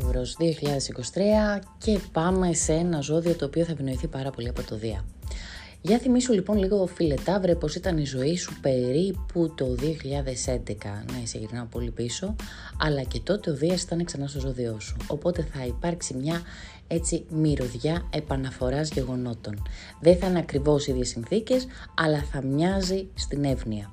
Ταύρος 2023 και πάμε σε ένα ζώδιο το οποίο θα ευνοηθεί πάρα πολύ από το Δία. Για θυμίσου λοιπόν λίγο φίλε Ταύρε πως ήταν η ζωή σου περίπου το 2011, ναι σε γυρνάω πολύ πίσω, αλλά και τότε ο Δίας ήταν ξανά στο ζώδιό σου, οπότε θα υπάρξει μια έτσι μυρωδιά επαναφοράς γεγονότων. Δεν θα είναι ακριβώς οι ίδιες συνθήκες, αλλά θα μοιάζει στην εύνοια.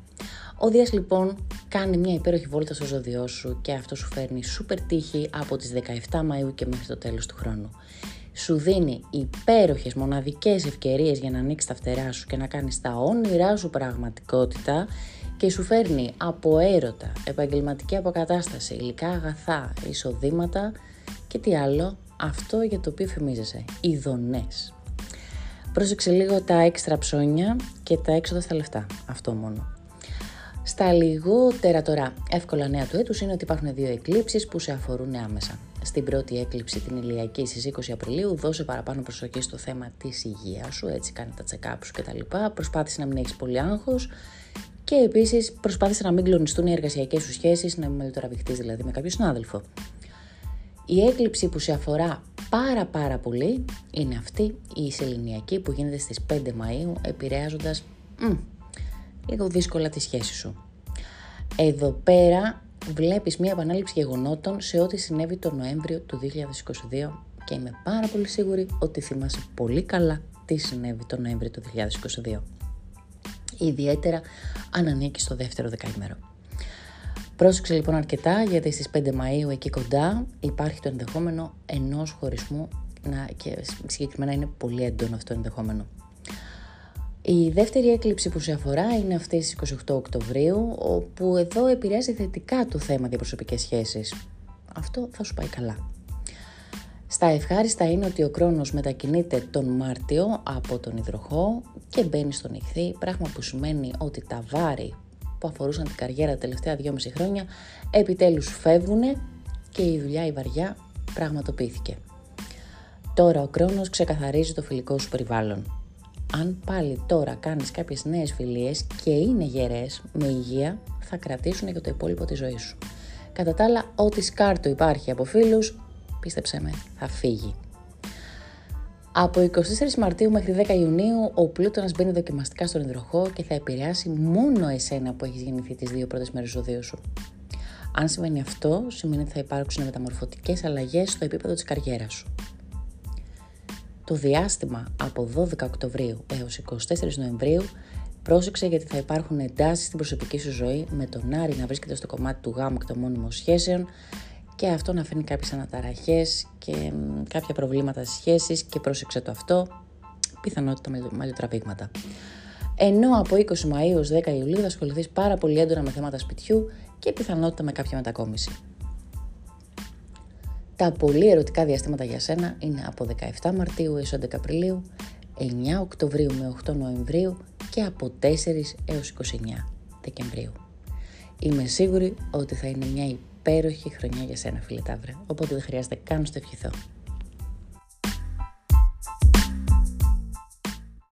Ο Δίας λοιπόν κάνει μια υπέροχη βόλτα στο ζώδιό σου και αυτό σου φέρνει σούπερ τύχη από τις 17 Μαΐου και μέχρι το τέλος του χρόνου. Σου δίνει υπέροχες μοναδικές ευκαιρίες για να ανοίξεις τα φτερά σου και να κάνεις τα όνειρά σου πραγματικότητα και σου φέρνει από έρωτα, επαγγελματική αποκατάσταση, υλικά αγαθά, εισοδήματα και τι άλλο, αυτό για το οποίο φημίζεσαι, ειδονές. Πρόσεξε λίγο τα έξτρα ψώνια και τα έξοδα στα λεφτά, αυτό μόνο. Στα λιγότερα τώρα εύκολα νέα του έτους είναι ότι υπάρχουν δύο εκλήψεις που σε αφορούν άμεσα. Στην πρώτη έκλειψη την ηλιακή στις 20 Απριλίου δώσε παραπάνω προσοχή στο θέμα της υγείας σου, έτσι κάνει τα check-up σου κτλ. Προσπάθησε να μην έχεις πολύ άγχος και επίσης προσπάθησε να μην κλονιστούν οι εργασιακές σου σχέσεις, να μην μελιτοραβηχτείς δηλαδή με κάποιο συνάδελφο. Η έκλειψη που σε αφορά πάρα πάρα πολύ είναι αυτή η σεληνιακή που γίνεται στις 5 Μαΐου επηρεάζοντας λίγο δύσκολα τη σχέση σου. Εδώ πέρα βλέπεις μία επανάληψη γεγονότων σε ό,τι συνέβη το Νοέμβριο του 2022 και είμαι πάρα πολύ σίγουρη ότι θυμάσαι πολύ καλά τι συνέβη το Νοέμβριο του 2022. Ιδιαίτερα αν ανήκει στο δεύτερο δεκαήμερο. Πρόσεξε λοιπόν αρκετά γιατί στις 5 Μαΐου εκεί κοντά υπάρχει το ενδεχόμενο ενός χωρισμού να, και συγκεκριμένα είναι πολύ έντονο αυτό το ενδεχόμενο. Η δεύτερη έκλειψη που σε αφορά είναι αυτή στις 28 Οκτωβρίου, όπου εδώ επηρεάζει θετικά το θέμα διαπροσωπικές σχέσεις. Αυτό θα σου πάει καλά. Στα ευχάριστα είναι ότι ο χρόνος μετακινείται τον Μάρτιο από τον υδροχό και μπαίνει στον ηχθή, πράγμα που σημαίνει ότι τα βάρη που αφορούσαν την καριέρα τα τελευταία 2,5 χρόνια επιτέλους φεύγουν και η δουλειά η βαριά πραγματοποιήθηκε. Τώρα ο χρόνος ξεκαθαρίζει το φιλικό σου περιβάλλον αν πάλι τώρα κάνεις κάποιες νέες φιλίες και είναι γερές, με υγεία, θα κρατήσουν για το υπόλοιπο της ζωής σου. Κατά τα άλλα, ό,τι σκάρτο υπάρχει από φίλους, πίστεψέ με, θα φύγει. Από 24 Μαρτίου μέχρι 10 Ιουνίου ο Πλούτονας μπαίνει δοκιμαστικά στον υδροχό και θα επηρεάσει μόνο εσένα που έχεις γεννηθεί τις δύο πρώτες μέρες ζωδίου σου. Αν σημαίνει αυτό, σημαίνει ότι θα υπάρξουν μεταμορφωτικές αλλαγές στο επίπεδο της καριέρας σου. Το διάστημα από 12 Οκτωβρίου έως 24 Νοεμβρίου πρόσεξε γιατί θα υπάρχουν εντάσεις στην προσωπική σου ζωή με τον Άρη να βρίσκεται στο κομμάτι του γάμου και των μόνιμων σχέσεων και αυτό να φέρνει κάποιες αναταραχές και κάποια προβλήματα στις σχέσεις και πρόσεξε το αυτό, πιθανότητα με μαλλιοτραβήγματα. Ενώ από 20 Μαΐου έως 10 Ιουλίου θα ασχοληθείς πάρα πολύ έντονα με θέματα σπιτιού και πιθανότητα με κάποια μετακόμιση. Τα πολύ ερωτικά διαστήματα για σένα είναι από 17 Μαρτίου έως 11 Απριλίου, 9 Οκτωβρίου με 8 Νοεμβρίου και από 4 έως 29 Δεκεμβρίου. Είμαι σίγουρη ότι θα είναι μια υπέροχη χρονιά για σένα φίλε Ταύρε, οπότε δεν χρειάζεται καν να στο ευχηθώ.